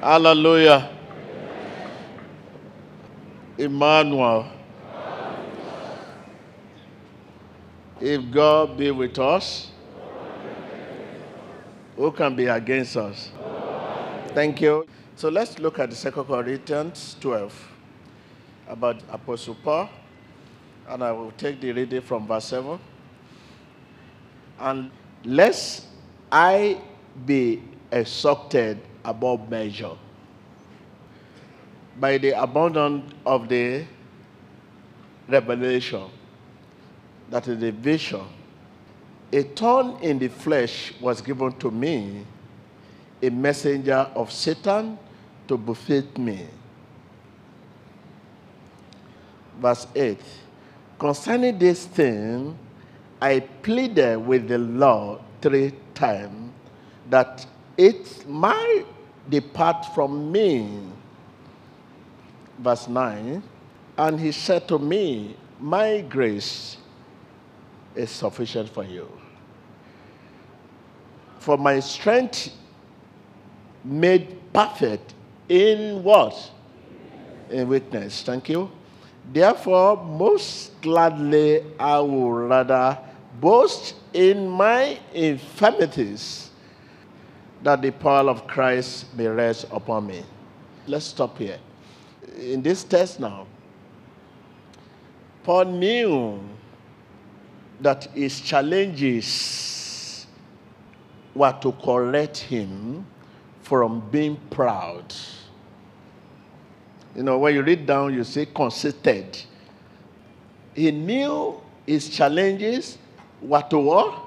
Hallelujah. Emmanuel. If God be with us, who can be against us? Thank you. So let's look at the Second Corinthians 12 about Apostle Paul. And I will take the reading from verse 7. And lest I be exalted above measure by the abundance of the revelation, that is the vision. A thorn in the flesh was given to me, a messenger of Satan to buffet me. Verse 8 Concerning this thing, I pleaded with the Lord three times that it might depart from me. Verse 9 And he said to me, My grace is sufficient for you. For my strength made perfect in what? In weakness. Thank you. Therefore, most gladly I will rather boast in my infirmities that the power of Christ may rest upon me. Let's stop here. In this text now, Paul knew that his challenges were to correct him from being proud. You know, when you read down, you say conceited. He knew his challenges were to what?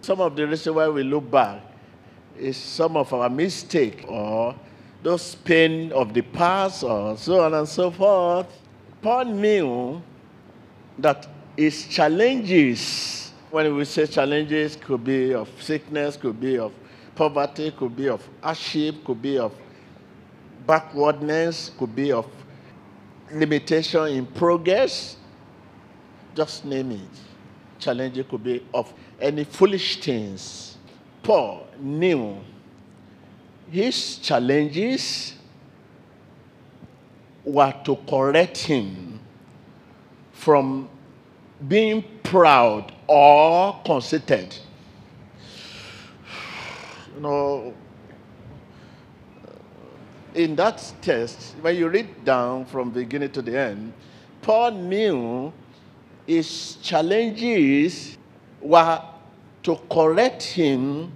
Some of the reason why we look back is some of our mistake or those pain of the past or so on and so forth. Paul knew that his challenges, when we say challenges, could be of sickness, could be of poverty, could be of hardship, could be of backwardness, could be of limitation in progress. Just name it. Challenge could be of any foolish things. Paul knew his challenges were to correct him from being proud or conceited. You know, in that text, when you read down from beginning to the end, Paul knew his challenges were to correct him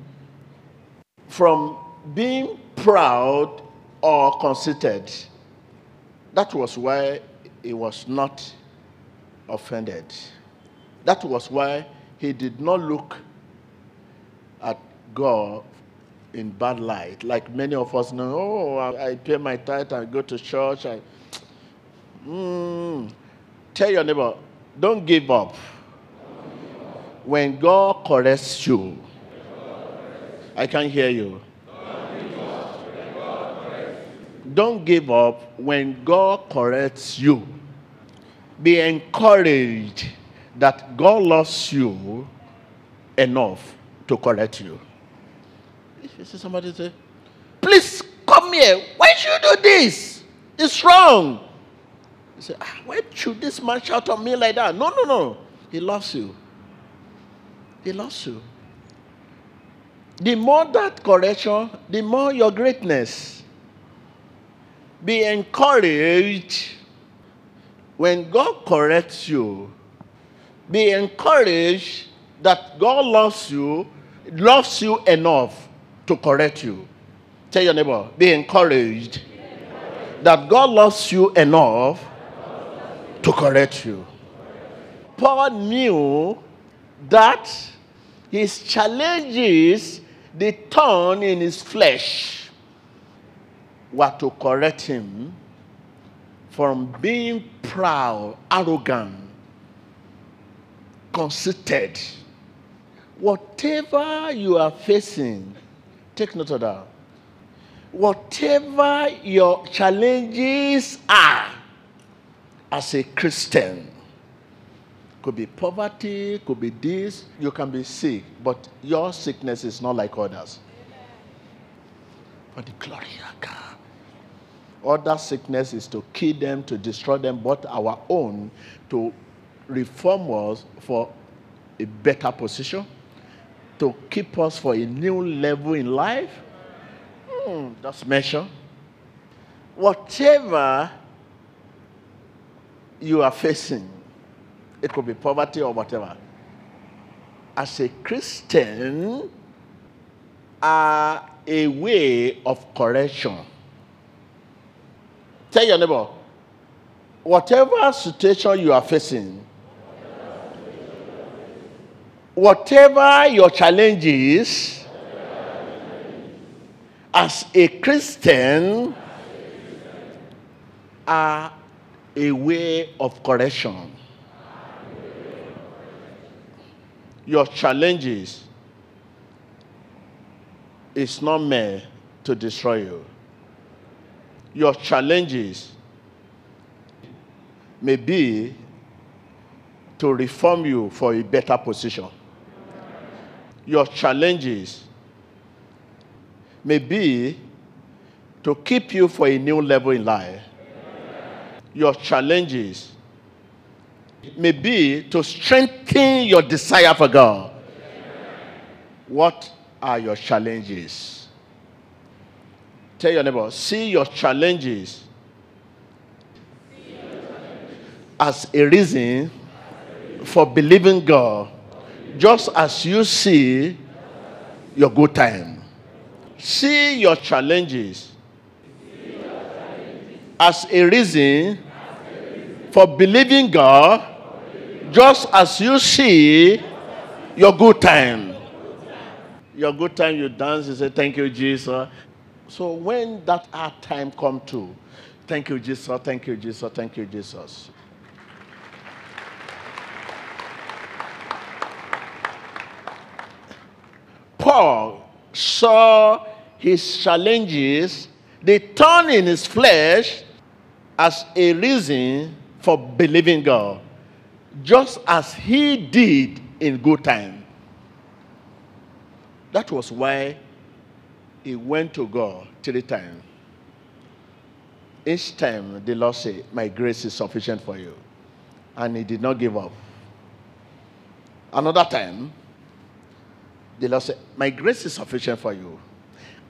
from being proud or conceited. That was why he was not offended. That was why he did not look at God in bad light. Like many of us know, oh, I, pay my tithe, I go to church. I, mm. Tell your neighbor, don't give up. When God corrects you, I can't hear you. Don't give up when God corrects you. Be encouraged that God loves you enough to correct you. If you see somebody say, please come here. Why should you do this? It's wrong. You say, ah, why should this man shout at me like that? No, no, no. He loves you. He loves you. The more that correction, the more your greatness. Be encouraged when God corrects you. Be encouraged that God loves you, loves you enough to correct you. Tell your neighbor, be encouraged that God loves you enough to correct you. Paul knew that his challenges, the thorn in his flesh, were to correct him from being proud, arrogant, conceited. Whatever you are facing, take note of that. Whatever your challenges are as a Christian, could be poverty, could be this, you can be sick, but your sickness is not like others. for the glory of God. Other sickness is to kill them, to destroy them, but our own to reform us for a better position, to keep us for a new level in life. Hmm, just measure. Whatever you are facing, it could be poverty or whatever. As a Christian, are a way of correction. Tell your neighbor, whatever situation you are facing, whatever your challenge is, as a Christian, are a way of correction. Your challenges is not meant to destroy you. Your challenges may be to reform you for a better position. Your challenges may be to keep you for a new level in life. Your challenges may be to strengthen your desire for God. What are your challenges? Tell your neighbor, see your challenges as a reason for believing God, just as you see your good time. See your challenges as a reason for believing God, just as you see your good time. Your good time, you dance, you say, Thank you, Jesus. So when that hard time come to, thank you, Jesus, thank you, Jesus, thank you, Jesus. Paul saw his challenges, the thorn in his flesh, as a reason for believing God, just as he did in good time. That was why he went to God three times. Each time the Lord said, My grace is sufficient for you. And he did not give up. Another time, the Lord said, My grace is sufficient for you.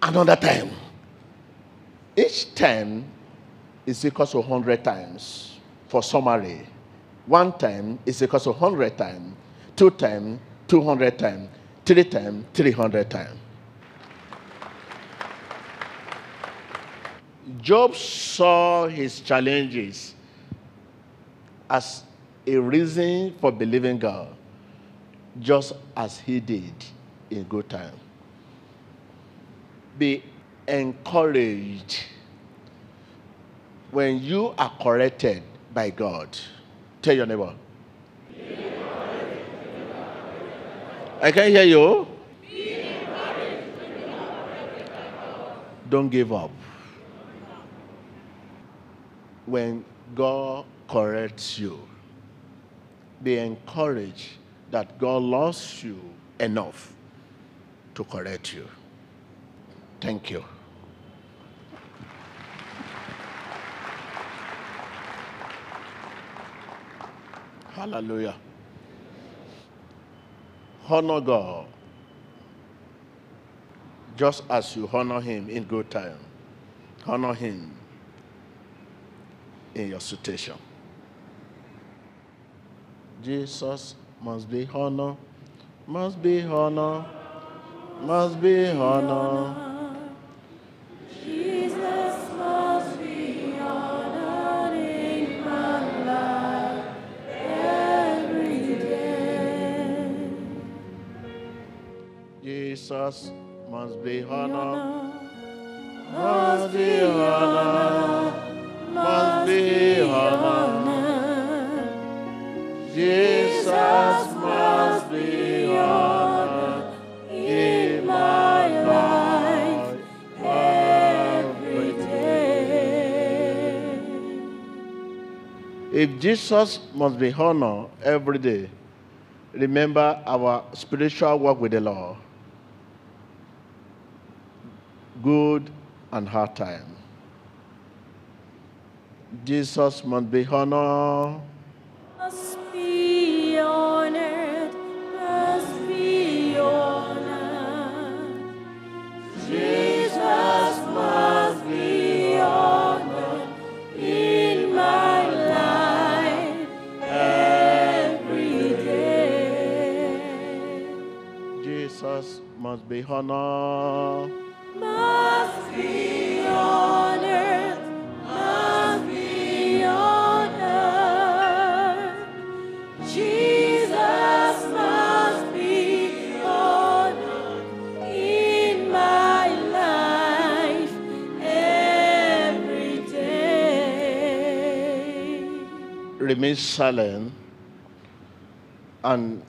Another time. Each time is equal to 100 times for summary. One time is equal to 100 times. Two times, 200 times. Three times, 300 times. Job saw his challenges as a reason for believing God, just as he did in good time. Be encouraged when you are corrected by God. Tell your neighbor. I can hear you. Don't give up. When God corrects you, be encouraged that God loves you enough to correct you. Thank you. Hallelujah. Honor God just as you honor Him in good time. Honor Him in your situation. Jesus must be honored, must be honored, must be honored. Jesus must be honored, must be honored, must be honored. Jesus must be honored in my life every day. If Jesus must be honored every day, remember our spiritual work with the Lord. Good and hard time. Jesus must be honored. Must be honored, must be honored. Jesus must be honored in my life every day. Jesus must be honored. Must be honored, must be honored. Jesus must be honored in my life every day. Remain silent and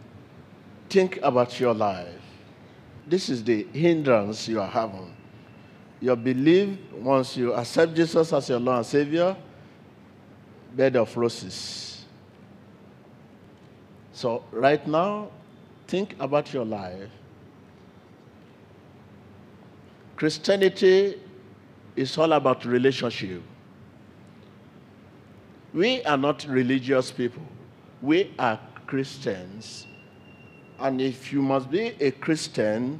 think about your life. This is the hindrance you are having. Your belief, once you accept Jesus as your Lord and Savior, bed of roses. So, right now, think about your life. Christianity is all about relationship. We are not religious people. We are Christians. And if you must be a Christian,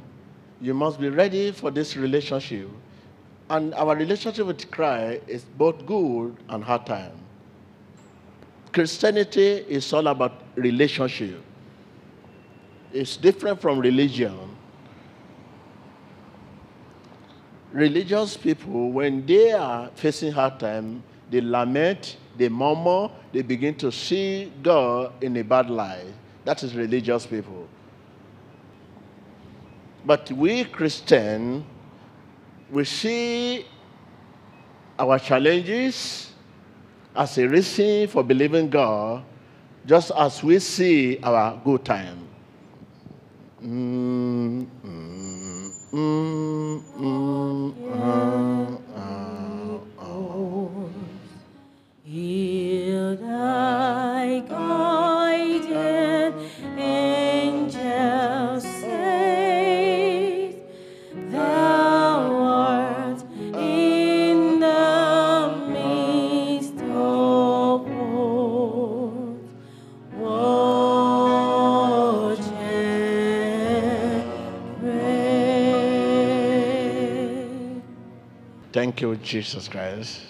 you must be ready for this relationship. And our relationship with Christ is both good and hard time. Christianity is all about relationship. It's different from religion. Religious people, when they are facing hard time, they lament, they murmur, they begin to see God in a bad light. That is religious people. But we Christian, we see our challenges as a reason for believing God, just as we see our good time. Mm, mm, mm, you, Jesus Christ.